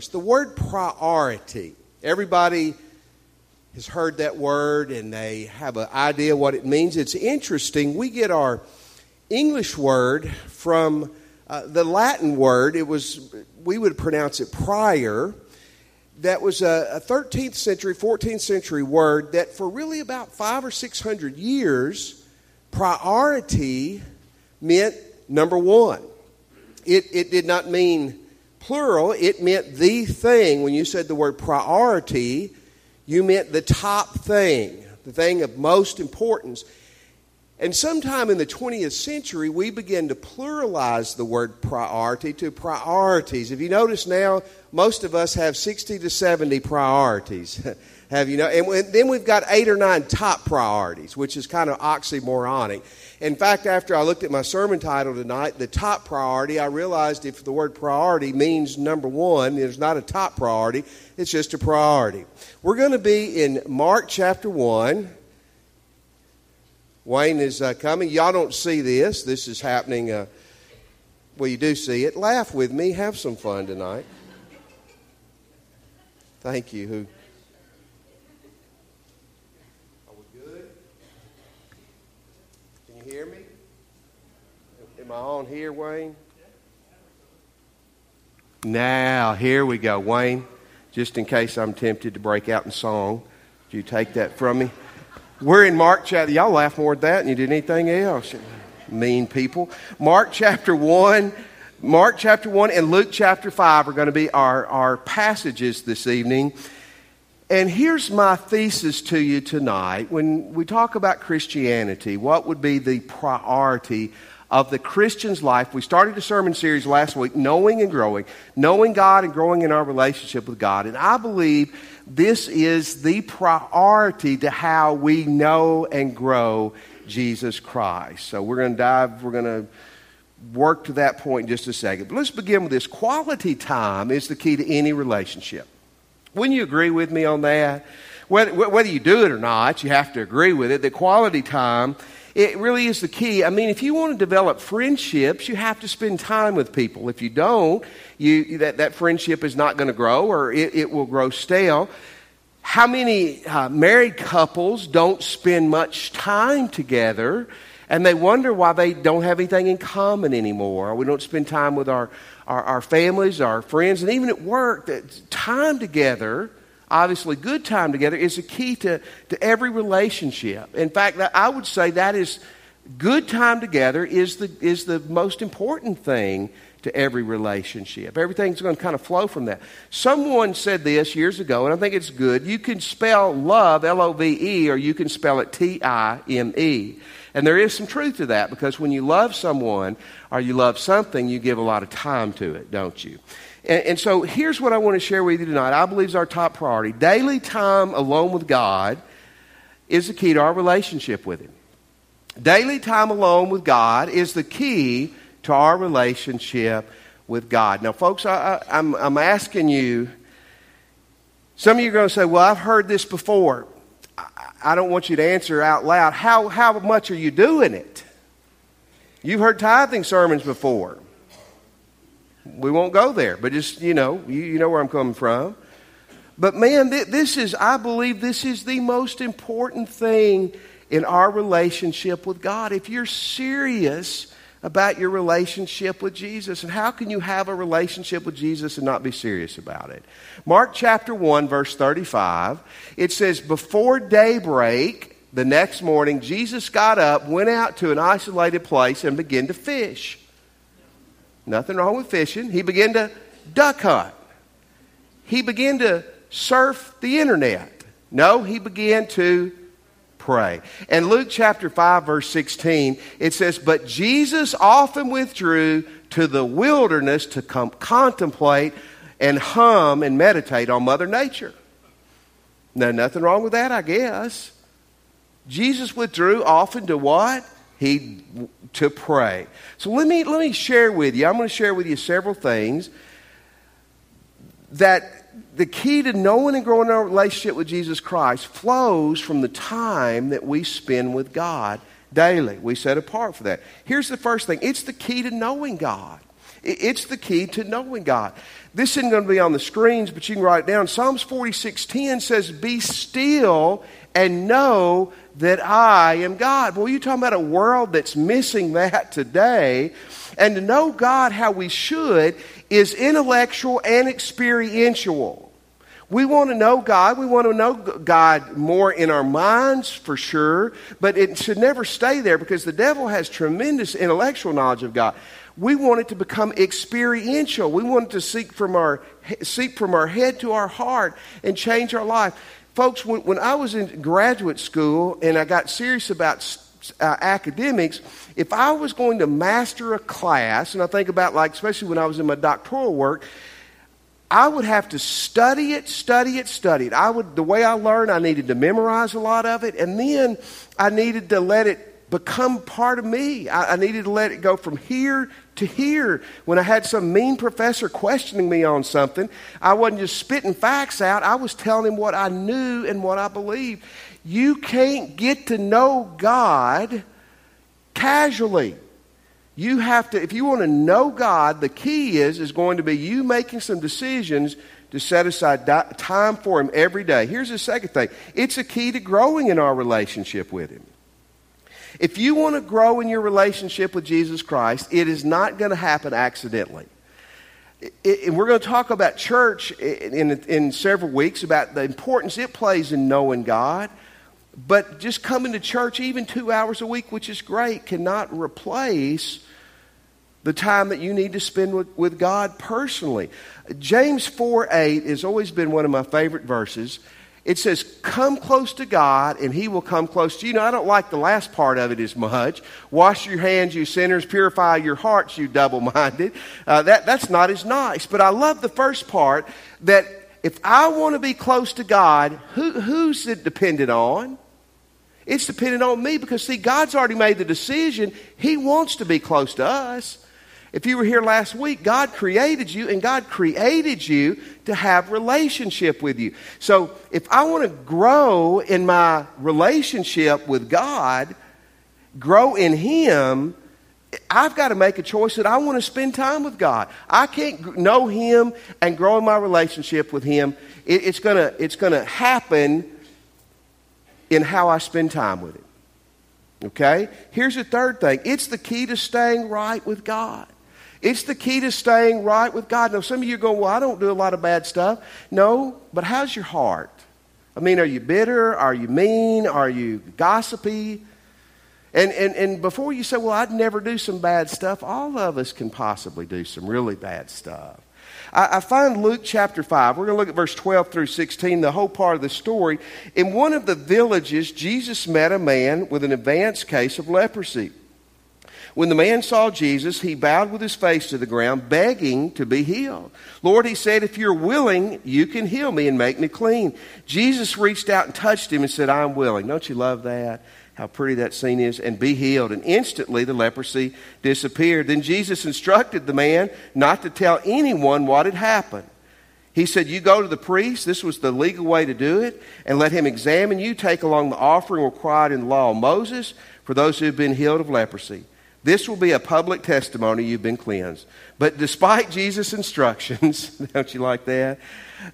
It's the word priority. Everybody has heard that word and they have an idea what it means. It's interesting. We get our English word from uh, the Latin word. It was we would pronounce it prior. That was a, a 13th century, 14th century word that for really about five or six hundred years, priority meant number one. It, it did not mean plural, it meant the thing. When you said the word priority, you meant the top thing, the thing of most importance. And sometime in the 20th century, we began to pluralize the word priority to priorities. If you notice now, most of us have 60 to 70 priorities. have you know? And then we've got eight or nine top priorities, which is kind of oxymoronic. In fact, after I looked at my sermon title tonight, the top priority, I realized if the word priority means number one, it's not a top priority, it's just a priority. We're going to be in Mark chapter 1. Wayne is uh, coming. Y'all don't see this. This is happening. Uh, well, you do see it. Laugh with me. Have some fun tonight. Thank you. Who? hear me? Am I on here, Wayne? Now, here we go, Wayne. Just in case I'm tempted to break out in song, do you take that from me? We're in Mark chapter. Y'all laugh more at that than you did anything else. Mean people. Mark chapter 1. Mark chapter 1 and Luke chapter 5 are going to be our, our passages this evening. And here's my thesis to you tonight. When we talk about Christianity, what would be the priority of the Christian's life? We started a sermon series last week, Knowing and Growing, knowing God and growing in our relationship with God. And I believe this is the priority to how we know and grow Jesus Christ. So we're going to dive, we're going to work to that point in just a second. But let's begin with this. Quality time is the key to any relationship. Wouldn't you agree with me on that? Whether, whether you do it or not, you have to agree with it. The quality time, it really is the key. I mean, if you want to develop friendships, you have to spend time with people. If you don't, you, that, that friendship is not going to grow or it, it will grow stale. How many uh, married couples don't spend much time together and they wonder why they don't have anything in common anymore? We don't spend time with our, our, our families, our friends, and even at work, that time together, obviously good time together, is a key to, to every relationship. In fact, I would say that is good time together is the, is the most important thing to every relationship. Everything's going to kind of flow from that. Someone said this years ago, and I think it's good. You can spell love, L O V E, or you can spell it T I M E. And there is some truth to that because when you love someone or you love something, you give a lot of time to it, don't you? And, and so here's what I want to share with you tonight. I believe is our top priority. Daily time alone with God is the key to our relationship with Him. Daily time alone with God is the key to our relationship with God. Now, folks, I, am I'm, I'm asking you, some of you are going to say, Well, I've heard this before. I don't want you to answer out loud. How, how much are you doing it? You've heard tithing sermons before. We won't go there, but just, you know, you, you know where I'm coming from. But man, th- this is, I believe this is the most important thing in our relationship with God. If you're serious about your relationship with Jesus. And how can you have a relationship with Jesus and not be serious about it? Mark chapter 1, verse 35, it says, Before daybreak, the next morning, Jesus got up, went out to an isolated place, and began to fish. Nothing wrong with fishing. He began to duck hunt. He began to surf the internet. No, he began to pray. And Luke chapter 5, verse 16, it says, But Jesus often withdrew to the wilderness to contemplate and hum and meditate on Mother Nature. Now, nothing wrong with that, I guess. Jesus withdrew often to what? He to pray. So let me let me share with you. I'm going to share with you several things that the key to knowing and growing our relationship with Jesus Christ flows from the time that we spend with God daily. We set apart for that. Here's the first thing it's the key to knowing God. It's the key to knowing God. This isn't going to be on the screens, but you can write it down. Psalms 46:10 says, "Be still and know that I am God." Well, you're talking about a world that's missing that today. And to know God how we should is intellectual and experiential. We want to know God. We want to know God more in our minds, for sure, but it should never stay there because the devil has tremendous intellectual knowledge of God. We want it to become experiential. We want it to seek from our, seek from our head to our heart and change our life. Folks, when, when I was in graduate school and I got serious about uh, academics, if I was going to master a class, and I think about like, especially when I was in my doctoral work, I would have to study it, study it, study it. I would, the way I learned, I needed to memorize a lot of it, and then I needed to let it become part of me. I, I needed to let it go from here to here. When I had some mean professor questioning me on something, I wasn't just spitting facts out, I was telling him what I knew and what I believed. You can't get to know God casually. You have to, if you want to know God, the key is, is going to be you making some decisions to set aside time for Him every day. Here's the second thing it's a key to growing in our relationship with Him. If you want to grow in your relationship with Jesus Christ, it is not going to happen accidentally. It, we're going to talk about church in, in, in several weeks, about the importance it plays in knowing God. But just coming to church, even two hours a week, which is great, cannot replace the time that you need to spend with, with God personally. James 4 8 has always been one of my favorite verses. It says, Come close to God, and He will come close to you. Now, I don't like the last part of it as much. Wash your hands, you sinners. Purify your hearts, you double minded. Uh, that, that's not as nice. But I love the first part that if I want to be close to God, who, who's it dependent on? It's dependent on me because, see, God's already made the decision. He wants to be close to us. If you were here last week, God created you and God created you to have relationship with you. So if I want to grow in my relationship with God, grow in Him, I've got to make a choice that I want to spend time with God. I can't know Him and grow in my relationship with Him. it's going to it's going to happen in how I spend time with Him. Okay? Here's the third thing it's the key to staying right with God. It's the key to staying right with God. Now, some of you go, Well, I don't do a lot of bad stuff. No, but how's your heart? I mean, are you bitter? Are you mean? Are you gossipy? And, and, and before you say, Well, I'd never do some bad stuff, all of us can possibly do some really bad stuff. I, I find Luke chapter 5. We're going to look at verse 12 through 16, the whole part of the story. In one of the villages, Jesus met a man with an advanced case of leprosy. When the man saw Jesus, he bowed with his face to the ground, begging to be healed. Lord, he said, if you're willing, you can heal me and make me clean. Jesus reached out and touched him and said, I'm willing. Don't you love that? How pretty that scene is. And be healed. And instantly the leprosy disappeared. Then Jesus instructed the man not to tell anyone what had happened. He said, You go to the priest, this was the legal way to do it, and let him examine you. Take along the offering required in the law of Moses for those who have been healed of leprosy. This will be a public testimony you've been cleansed. But despite Jesus' instructions, don't you like that?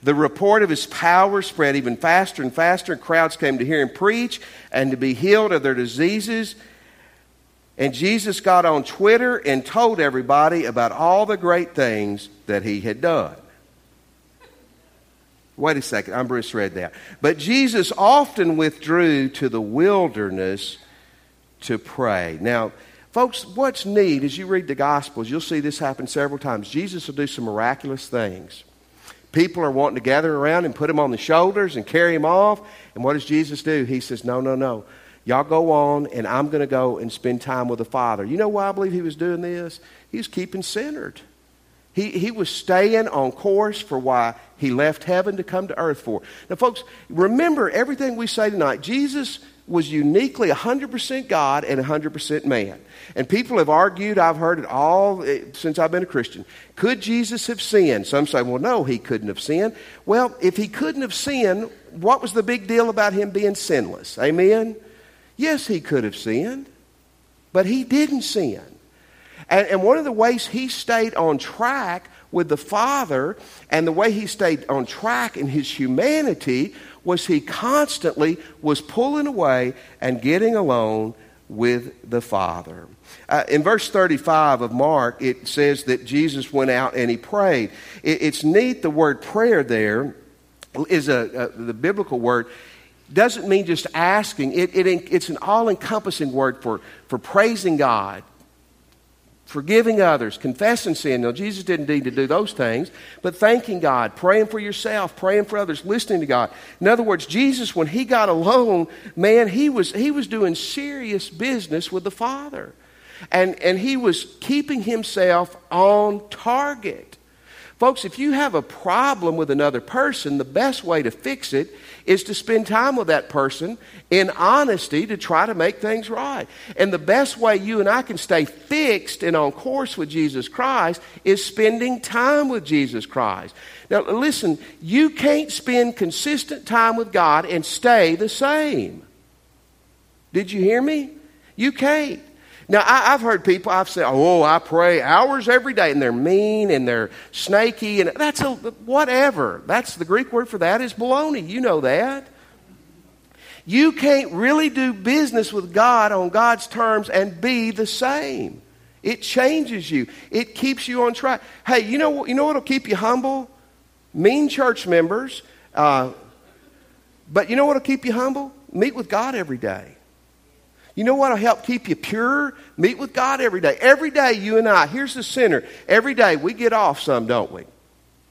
The report of his power spread even faster and faster, and crowds came to hear him preach and to be healed of their diseases. And Jesus got on Twitter and told everybody about all the great things that he had done. Wait a second, I'm Bruce read that. But Jesus often withdrew to the wilderness to pray. Now, Folks, what's neat as you read the Gospels, you'll see this happen several times. Jesus will do some miraculous things. People are wanting to gather around and put him on the shoulders and carry him off. And what does Jesus do? He says, No, no, no. Y'all go on, and I'm going to go and spend time with the Father. You know why I believe he was doing this? He was keeping centered. He, he was staying on course for why he left heaven to come to earth for. Now, folks, remember everything we say tonight. Jesus was uniquely 100% God and 100% man. And people have argued, I've heard it all eh, since I've been a Christian. Could Jesus have sinned? Some say, well, no, he couldn't have sinned. Well, if he couldn't have sinned, what was the big deal about him being sinless? Amen? Yes, he could have sinned, but he didn't sin. And, and one of the ways he stayed on track with the Father and the way he stayed on track in his humanity was he constantly was pulling away and getting alone with the Father. Uh, in verse 35 of Mark, it says that Jesus went out and he prayed. It, it's neat, the word prayer there is a, a the biblical word doesn't mean just asking. It, it, it's an all encompassing word for, for praising God, forgiving others, confessing sin. Now, Jesus didn't need to do those things, but thanking God, praying for yourself, praying for others, listening to God. In other words, Jesus, when he got alone, man, he was, he was doing serious business with the Father. And, and he was keeping himself on target. Folks, if you have a problem with another person, the best way to fix it is to spend time with that person in honesty to try to make things right. And the best way you and I can stay fixed and on course with Jesus Christ is spending time with Jesus Christ. Now, listen, you can't spend consistent time with God and stay the same. Did you hear me? You can't. Now, I, have heard people, I've said, oh, I pray hours every day, and they're mean and they're snaky, and that's a, whatever. That's the Greek word for that is baloney. You know that. You can't really do business with God on God's terms and be the same. It changes you. It keeps you on track. Hey, you know, what, you know what'll keep you humble? Mean church members. Uh, but you know what'll keep you humble? Meet with God every day. You know what will help keep you pure? Meet with God every day. Every day, you and I, here's the sinner. Every day, we get off some, don't we?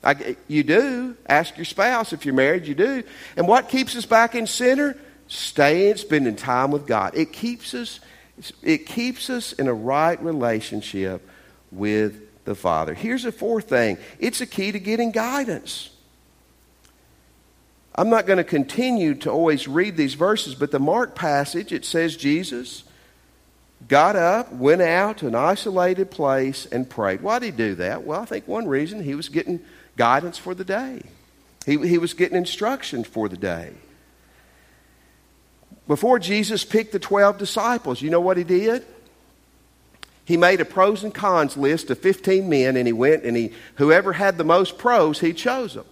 I, you do. Ask your spouse if you're married, you do. And what keeps us back in sinner? Staying, spending time with God. It keeps us, it keeps us in a right relationship with the Father. Here's a fourth thing it's a key to getting guidance. I'm not going to continue to always read these verses, but the Mark passage, it says Jesus got up, went out to an isolated place, and prayed. Why did he do that? Well, I think one reason he was getting guidance for the day, he, he was getting instruction for the day. Before Jesus picked the 12 disciples, you know what he did? He made a pros and cons list of 15 men, and he went and he, whoever had the most pros, he chose them.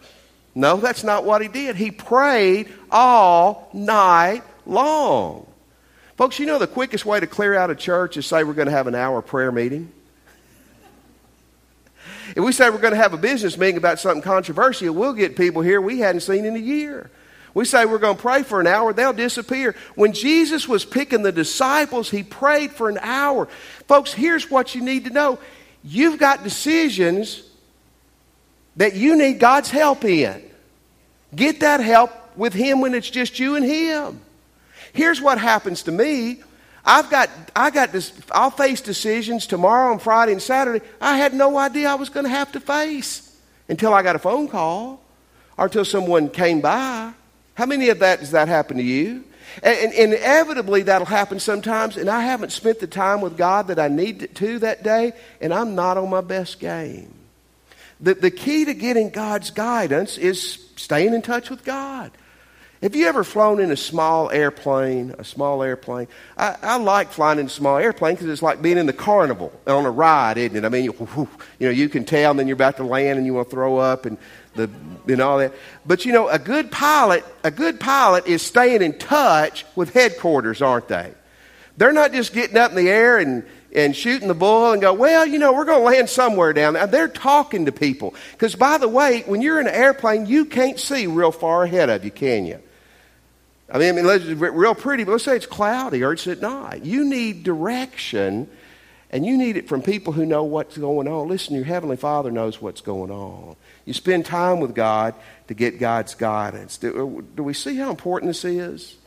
No, that's not what he did. He prayed all night long. Folks, you know the quickest way to clear out a church is say we're going to have an hour prayer meeting. If we say we're going to have a business meeting about something controversial, we'll get people here we hadn't seen in a year. We say we're going to pray for an hour, they'll disappear. When Jesus was picking the disciples, he prayed for an hour. Folks, here's what you need to know you've got decisions that you need God's help in. Get that help with Him when it's just you and Him. Here's what happens to me. I've got, I got this, I'll face decisions tomorrow and Friday and Saturday I had no idea I was going to have to face until I got a phone call or until someone came by. How many of that does that happen to you? And, and, inevitably that'll happen sometimes, and I haven't spent the time with God that I need to that day, and I'm not on my best game. The, the key to getting God's guidance is staying in touch with God. Have you ever flown in a small airplane? A small airplane. I, I like flying in a small airplane because it's like being in the carnival on a ride, isn't it? I mean, you, you know, you can tell, and then you're about to land, and you want to throw up, and the and all that. But you know, a good pilot, a good pilot is staying in touch with headquarters, aren't they? They're not just getting up in the air and and shooting the bull and go, well, you know, we're going to land somewhere down there. They're talking to people. Because, by the way, when you're in an airplane, you can't see real far ahead of you, can you? I mean, I mean it's real pretty, but let's say it's cloudy or it's at night. You need direction, and you need it from people who know what's going on. Listen, your Heavenly Father knows what's going on. You spend time with God to get God's guidance. Do, do we see how important this is?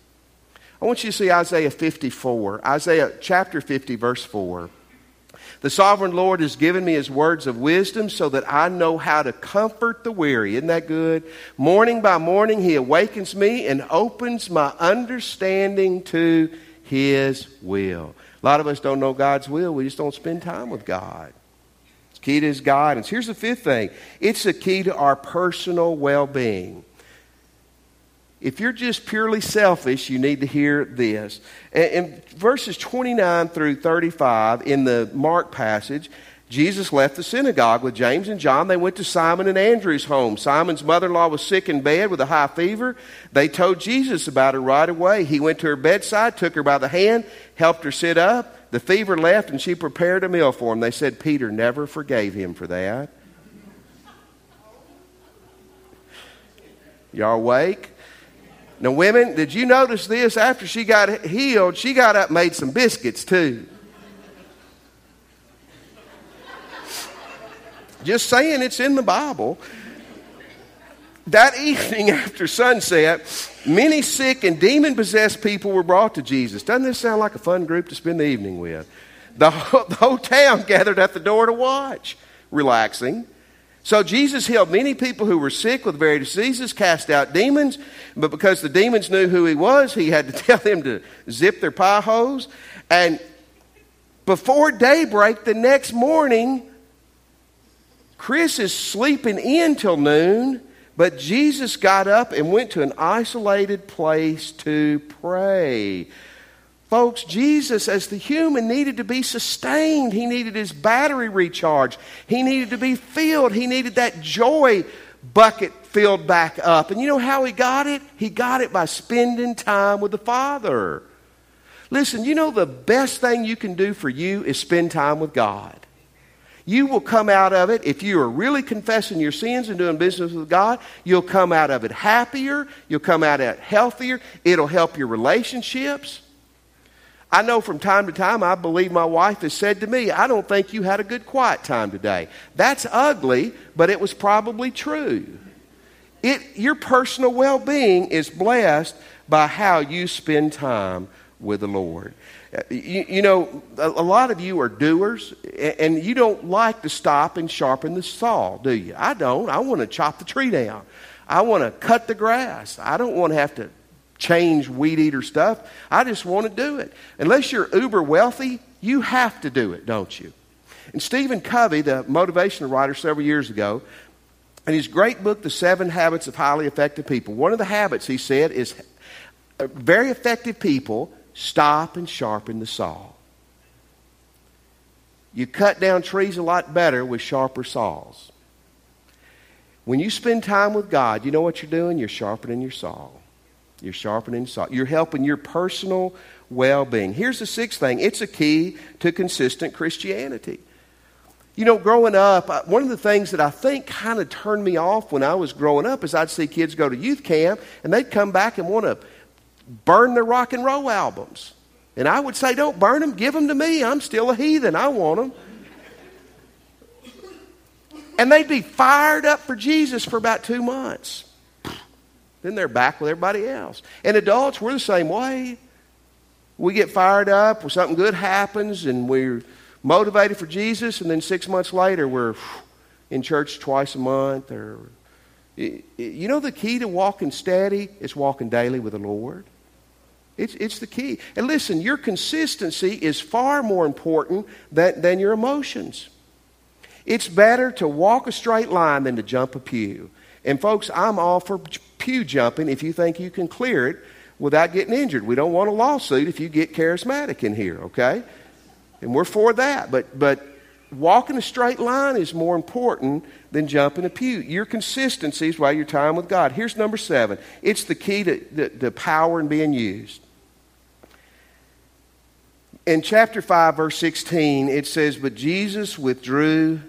I want you to see Isaiah 54, Isaiah chapter 50, verse 4. The sovereign Lord has given me his words of wisdom so that I know how to comfort the weary. Isn't that good? Morning by morning, he awakens me and opens my understanding to his will. A lot of us don't know God's will, we just don't spend time with God. It's key to his guidance. Here's the fifth thing it's the key to our personal well being. If you're just purely selfish, you need to hear this. In verses 29 through 35 in the Mark passage, Jesus left the synagogue with James and John. They went to Simon and Andrew's home. Simon's mother in law was sick in bed with a high fever. They told Jesus about her right away. He went to her bedside, took her by the hand, helped her sit up. The fever left, and she prepared a meal for him. They said Peter never forgave him for that. Y'all awake? Now, women, did you notice this? After she got healed, she got up made some biscuits too. Just saying it's in the Bible. That evening after sunset, many sick and demon possessed people were brought to Jesus. Doesn't this sound like a fun group to spend the evening with? The whole, the whole town gathered at the door to watch, relaxing. So Jesus healed many people who were sick with various diseases, cast out demons, but because the demons knew who he was, he had to tell them to zip their pie hose. And before daybreak the next morning, Chris is sleeping in till noon, but Jesus got up and went to an isolated place to pray. Folks, Jesus, as the human, needed to be sustained. He needed his battery recharged. He needed to be filled. He needed that joy bucket filled back up. And you know how he got it? He got it by spending time with the Father. Listen, you know the best thing you can do for you is spend time with God. You will come out of it, if you are really confessing your sins and doing business with God, you'll come out of it happier, you'll come out of it healthier, it'll help your relationships. I know from time to time, I believe my wife has said to me, I don't think you had a good quiet time today. That's ugly, but it was probably true. It, your personal well being is blessed by how you spend time with the Lord. Uh, you, you, know, a, a lot of you are doers, and you don't like to stop and sharpen the saw, do you? I don't. I want to chop the tree down. I want to cut the grass. I don't want to have to change weed eater stuff. I just want to do it. Unless you're uber wealthy, you have to do it, don't you? And Stephen Covey, the motivational writer several years ago, in his great book, The Seven Habits of Highly Effective People, one of the habits, he said, is uh, very effective people stop and sharpen the saw. You cut down trees a lot better with sharper saws. When you spend time with God, you know what you're doing? You're sharpening your saw. You're sharpening salt. You're helping your personal well being. Here's the sixth thing it's a key to consistent Christianity. You know, growing up, one of the things that I think kind of turned me off when I was growing up is I'd see kids go to youth camp and they'd come back and want to burn their rock and roll albums. And I would say, don't burn them, give them to me. I'm still a heathen. I want them. And they'd be fired up for Jesus for about two months. Then they're back with everybody else. And adults, we're the same way. We get fired up when something good happens and we're motivated for Jesus, and then six months later we're in church twice a month. Or you know, the key to walking steady is walking daily with the Lord. It's, it's the key. And listen, your consistency is far more important than, than your emotions. It's better to walk a straight line than to jump a pew. And folks, I'm all for pew jumping if you think you can clear it without getting injured. We don't want a lawsuit if you get charismatic in here, okay? And we're for that. But, but walking a straight line is more important than jumping a pew. Your consistency is while your time with God. Here's number seven it's the key to, to power and being used. In chapter 5, verse 16, it says, But Jesus withdrew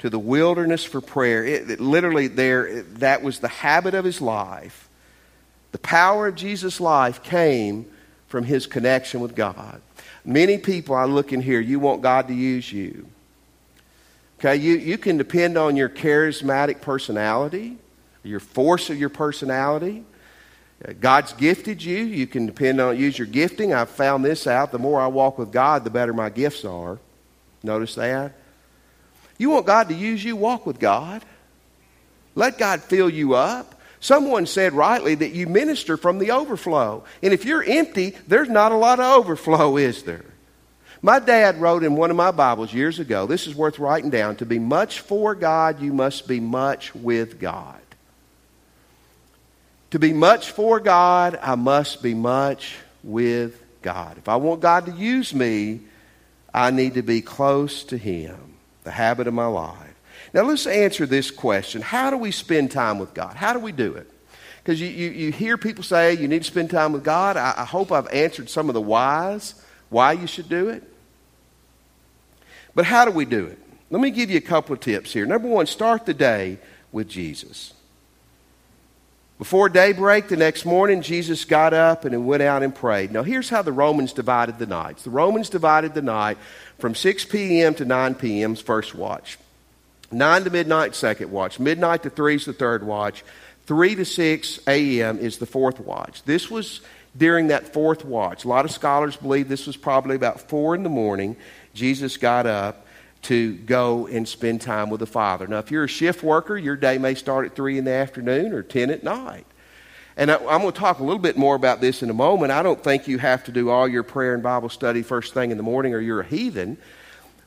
to the wilderness for prayer. It, it, literally, there, that was the habit of his life. The power of Jesus' life came from his connection with God. Many people, I look in here, you want God to use you. Okay, you, you can depend on your charismatic personality, your force of your personality. Uh, God's gifted you. You can depend on use your gifting. I've found this out. The more I walk with God, the better my gifts are. Notice that? You want God to use you, walk with God. Let God fill you up. Someone said rightly that you minister from the overflow. And if you're empty, there's not a lot of overflow, is there? My dad wrote in one of my Bibles years ago, this is worth writing down to be much for God, you must be much with God. To be much for God, I must be much with God. If I want God to use me, I need to be close to Him, the habit of my life. Now, let's answer this question How do we spend time with God? How do we do it? Because you, you, you, hear people say you need to spend time with God. I, I hope I've answered some of the whys, why you should do it. But how do we do it? Let me give you a couple of tips here. Number one, start the day with Jesus. Before daybreak the next morning, Jesus got up and went out and prayed. Now, here's how the Romans divided the nights. The Romans divided the night from 6 p.m. to 9 p.m. first watch, 9 to midnight, second watch, midnight to 3 is the third watch, 3 to 6 a.m. is the fourth watch. This was during that fourth watch. A lot of scholars believe this was probably about 4 in the morning. Jesus got up to go and spend time with the Father. Now, if you're a shift worker, your day may start at 3 in the afternoon or 10 at night. And I, am going to talk a little bit more about this in a moment. I don't think you have to do all your prayer and Bible study first thing in the morning or you're a heathen.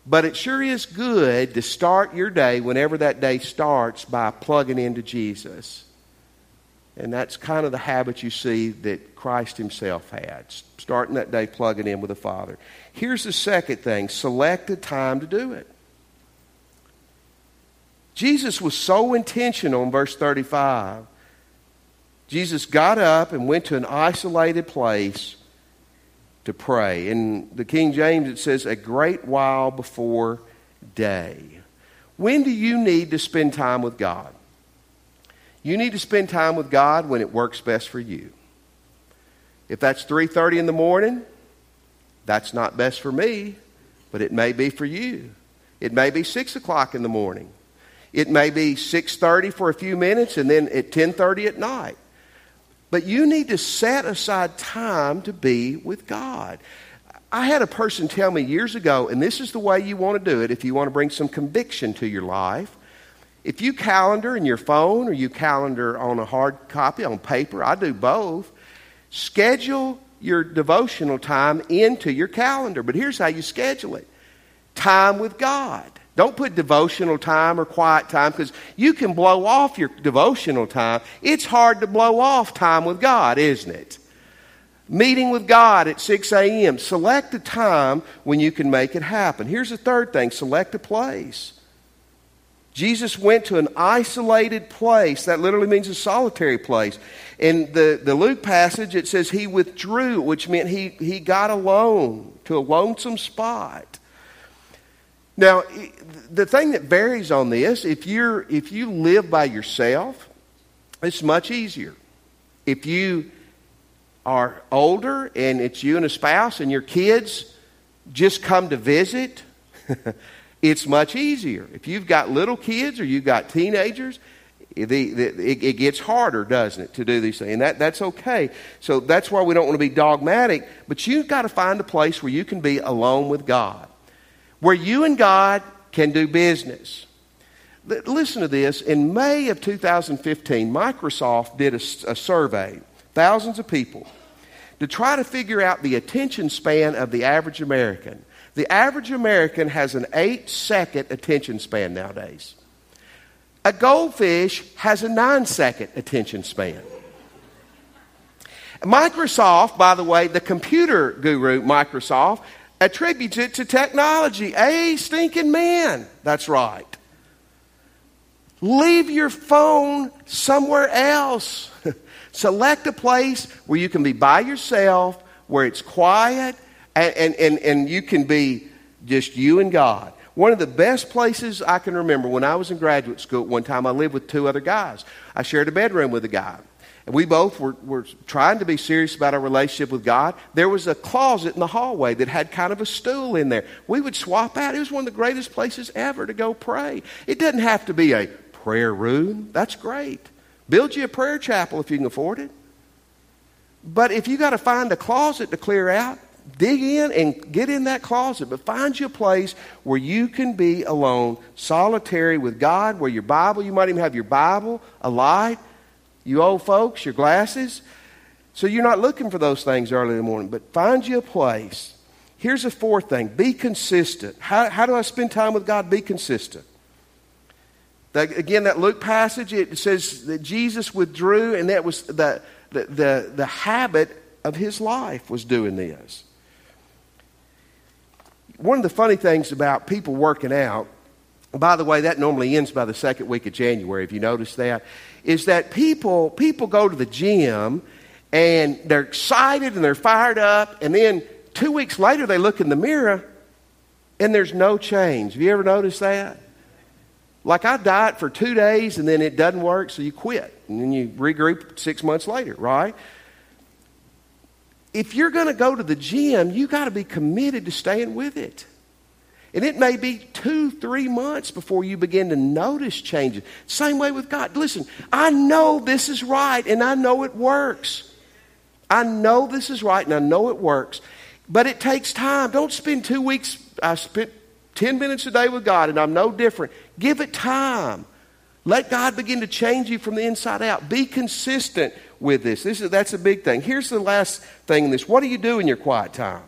But it sure is good to start your day, whenever that day starts, by plugging into Jesus. And that's kind of the habit you see that Christ Himself had, starting that day plugging in with the Father. Here's the second thing select a time to do it. Jesus was so intentional in verse 35. Jesus got up and went to an isolated place to pray. In the King James, it says, a great while before day. When do you need to spend time with God? You need to spend time with God when it works best for you. If that's 3:30 in the morning, that's not best for me, but it may be for you. It may be 6 o'clock in the morning. It may be 6.30 for a few minutes and then at 10.30 at night. But you need to set aside time to be with God. I had a person tell me years ago, and this is the way you want to do it if you want to bring some conviction to your life. If you calendar in your phone or you calendar on a hard copy on paper, I do both, schedule your devotional time into your calendar. But here's how you schedule it time with God. Don't put devotional time or quiet time because you can blow off your devotional time. It's hard to blow off time with God, isn't it? Meeting with God at 6 a.m. Select a time when you can make it happen. Here's the third thing select a place. Jesus went to an isolated place. That literally means a solitary place. In the, the Luke passage, it says he withdrew, which meant he, he got alone to a lonesome spot. Now, the thing that varies on this, if, you're, if you live by yourself, it's much easier. If you are older and it's you and a spouse and your kids just come to visit, it's much easier. If you've got little kids or you've got teenagers, the, the, it, it, gets harder, doesn't it, to do these things? And that, that's okay. So that's why we don't want to be dogmatic, but you've got to find a place where you can be alone with God, where you and God can do business. Listen to this. In May of 2015, Microsoft did a, a survey, thousands of people, to try to figure out the attention span of the average American. The average American has an eight second attention span nowadays. A goldfish has a nine second attention span. Microsoft, by the way, the computer guru Microsoft, attributes it to technology. A stinking man. That's right. Leave your phone somewhere else. Select a place where you can be by yourself, where it's quiet, and, and, and, and you can be just you and God. One of the best places I can remember when I was in graduate school, one time I lived with two other guys. I shared a bedroom with a guy. And we both were, were trying to be serious about our relationship with God. There was a closet in the hallway that had kind of a stool in there. We would swap out. It was one of the greatest places ever to go pray. It doesn't have to be a prayer room. That's great. Build you a prayer chapel if you can afford it. But if you got to find a closet to clear out, dig in and get in that closet, but find you a place where you can be alone, solitary with God, where your Bible, you might even have your Bible, a light, you old folks, your glasses. So you're not looking for those things early in the morning, but find you a place. Here's a fourth thing be consistent. How, how do I spend time with God? Be consistent. That, again, that Luke passage, it says that Jesus withdrew, and that was the, the, the, the habit of his life was doing this. One of the funny things about people working out, by the way, that normally ends by the second week of January, if you notice that, is that people, people go to the gym and they're excited and they're fired up, and then two weeks later they look in the mirror and there's no change. Have you ever noticed that? Like I diet for two days and then it doesn't work, so you quit. And then you regroup six months later, right? If you're going to go to the gym, you got to be committed to staying with it. And it may be two, three months before you begin to notice changes. Same way with God. Listen, I know this is right and I know it works. I know this is right and I know it works. But it takes time. Don't spend two weeks. I spent 10 minutes a day with God and I'm no different. Give it time. Let God begin to change you from the inside out. Be consistent with this. this is, that's a big thing. Here's the last thing in this. What do you do in your quiet time?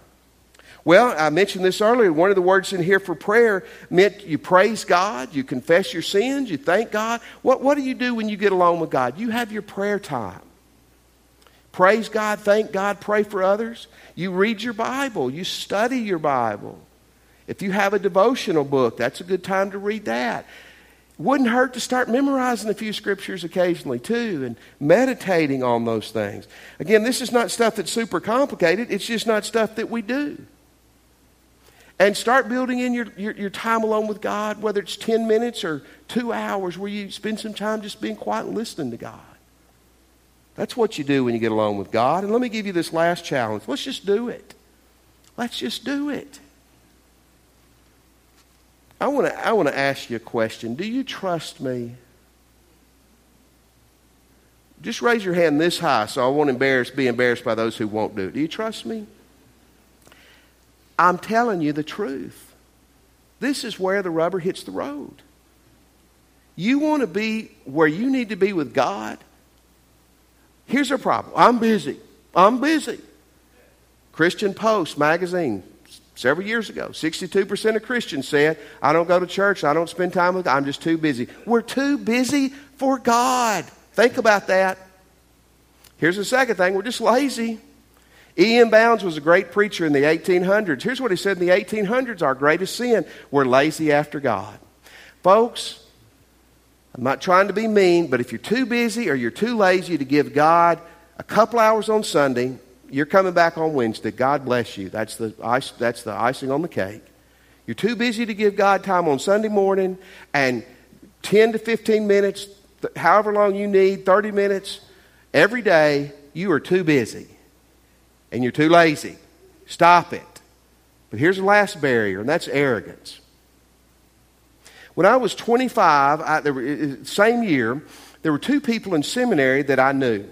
Well, I mentioned this earlier. One of the words in here for prayer meant you praise God, you confess your sins, you thank God. What, what do you do when you get alone with God? You have your prayer time. Praise God, thank God, pray for others. You read your Bible, you study your Bible. If you have a devotional book, that's a good time to read that. Wouldn't hurt to start memorizing a few scriptures occasionally too and meditating on those things. Again, this is not stuff that's super complicated, it's just not stuff that we do. And start building in your, your, your, time alone with God, whether it's 10 minutes or two hours, where you spend some time just being quiet and listening to God. That's what you do when you get alone with God. And let me give you this last challenge. Let's just do it. Let's just do it. I want to I want to ask you a question. Do you trust me? Just raise your hand this high so I won't embarrass, be embarrassed by those who won't do it. Do you trust me? I'm telling you the truth. This is where the rubber hits the road. You want to be where you need to be with God? Here's a problem. I'm busy. I'm busy. Christian Post magazine several years ago. 62% of Christians said, I don't go to church, I don't spend time with God, I'm just too busy. We're too busy for God. Think about that. Here's the second thing we're just lazy. E.M. Bounds was a great preacher in the 1800s. Here's what he said in the 1800s our greatest sin we're lazy after God. Folks, I'm not trying to be mean, but if you're too busy or you're too lazy to give God a couple hours on Sunday, you're coming back on Wednesday. God bless you. That's the, ice, that's the icing on the cake. You're too busy to give God time on Sunday morning and 10 to 15 minutes, however long you need, 30 minutes every day. You are too busy and you're too lazy. Stop it. But here's the last barrier, and that's arrogance. When I was 25, I, same year, there were two people in seminary that I knew.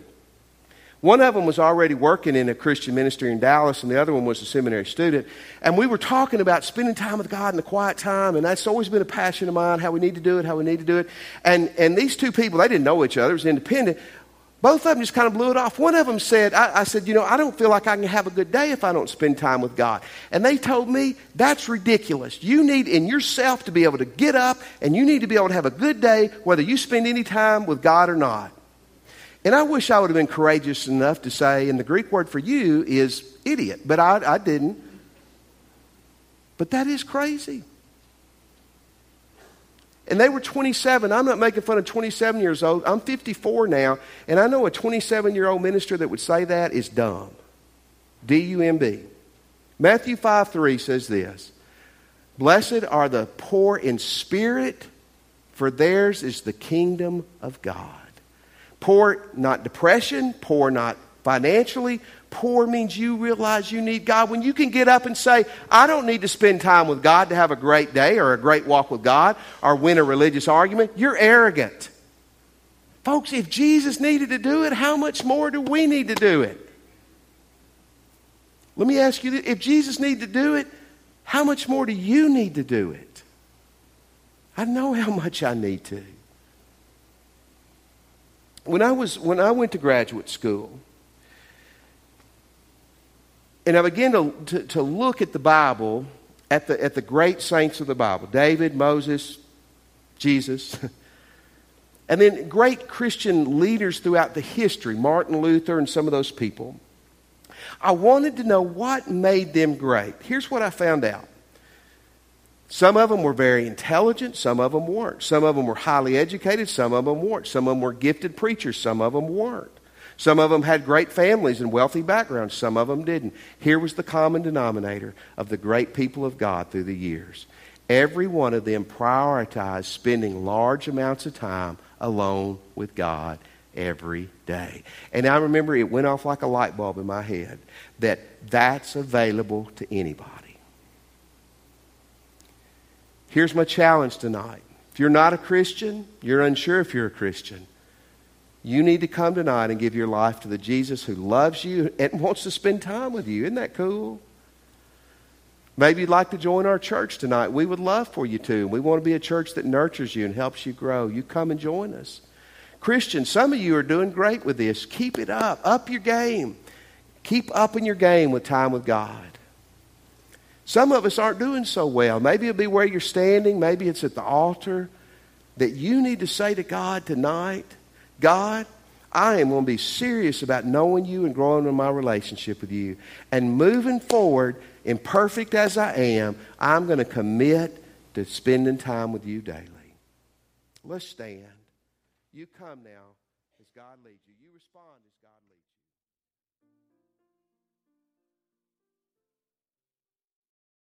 One of them was already working in a Christian ministry in Dallas, and the other one was a seminary student. And we were talking about spending time with God in the quiet time, and that's always been a passion of mine, how we need to do it, how we need to do it. And, and these two people, they didn't know each other, it was independent. Both of them just kind of blew it off. One of them said, I, I said, You know, I don't feel like I can have a good day if I don't spend time with God. And they told me, That's ridiculous. You need in yourself to be able to get up, and you need to be able to have a good day, whether you spend any time with God or not. And I wish I would have been courageous enough to say, and the Greek word for you is idiot, but I, I didn't. But that is crazy. And they were 27. I'm not making fun of 27 years old. I'm 54 now, and I know a 27 year old minister that would say that is dumb. D U M B. Matthew 5 3 says this Blessed are the poor in spirit, for theirs is the kingdom of God. Poor, not depression. Poor, not financially. Poor means you realize you need God. When you can get up and say, I don't need to spend time with God to have a great day or a great walk with God or win a religious argument, you're arrogant. Folks, if Jesus needed to do it, how much more do we need to do it? Let me ask you if Jesus needed to do it, how much more do you need to do it? I know how much I need to when I, was, when I went to graduate school, and I began to, to, to, look at the Bible, at the, at the great saints of the Bible David, Moses, Jesus. And then great Christian leaders throughout the history, Martin Luther and some of those people. I wanted to know what made them great. Here's what I found out. Some of them were very intelligent, some of them weren't. Some of them were highly educated, some of them weren't. Some of them were gifted preachers, some of them weren't. Some of them had great families and wealthy backgrounds, some of them didn't. Here was the common denominator of the great people of God through the years. Every one of them prioritized spending large amounts of time alone with God every day. And I remember it went off like a light bulb in my head that that's available to anybody. Here's my challenge tonight. If you're not a Christian, you're unsure if you're a Christian. You need to come tonight and give your life to the Jesus who loves you and wants to spend time with you. Isn't that cool? Maybe you'd like to join our church tonight. We would love for you to. We want to be a church that nurtures you and helps you grow. You come and join us. Christians, some of you are doing great with this. Keep it up. Up your game. Keep up in your game with time with God. Some of us aren't doing so well. Maybe it'll be where you're standing, maybe it's at the altar. That you need to say to God tonight, God, I am going to be serious about knowing you and growing in my relationship with you. And moving forward, imperfect as I am, I'm going to commit to spending time with you daily. Let's stand. You come now as God leads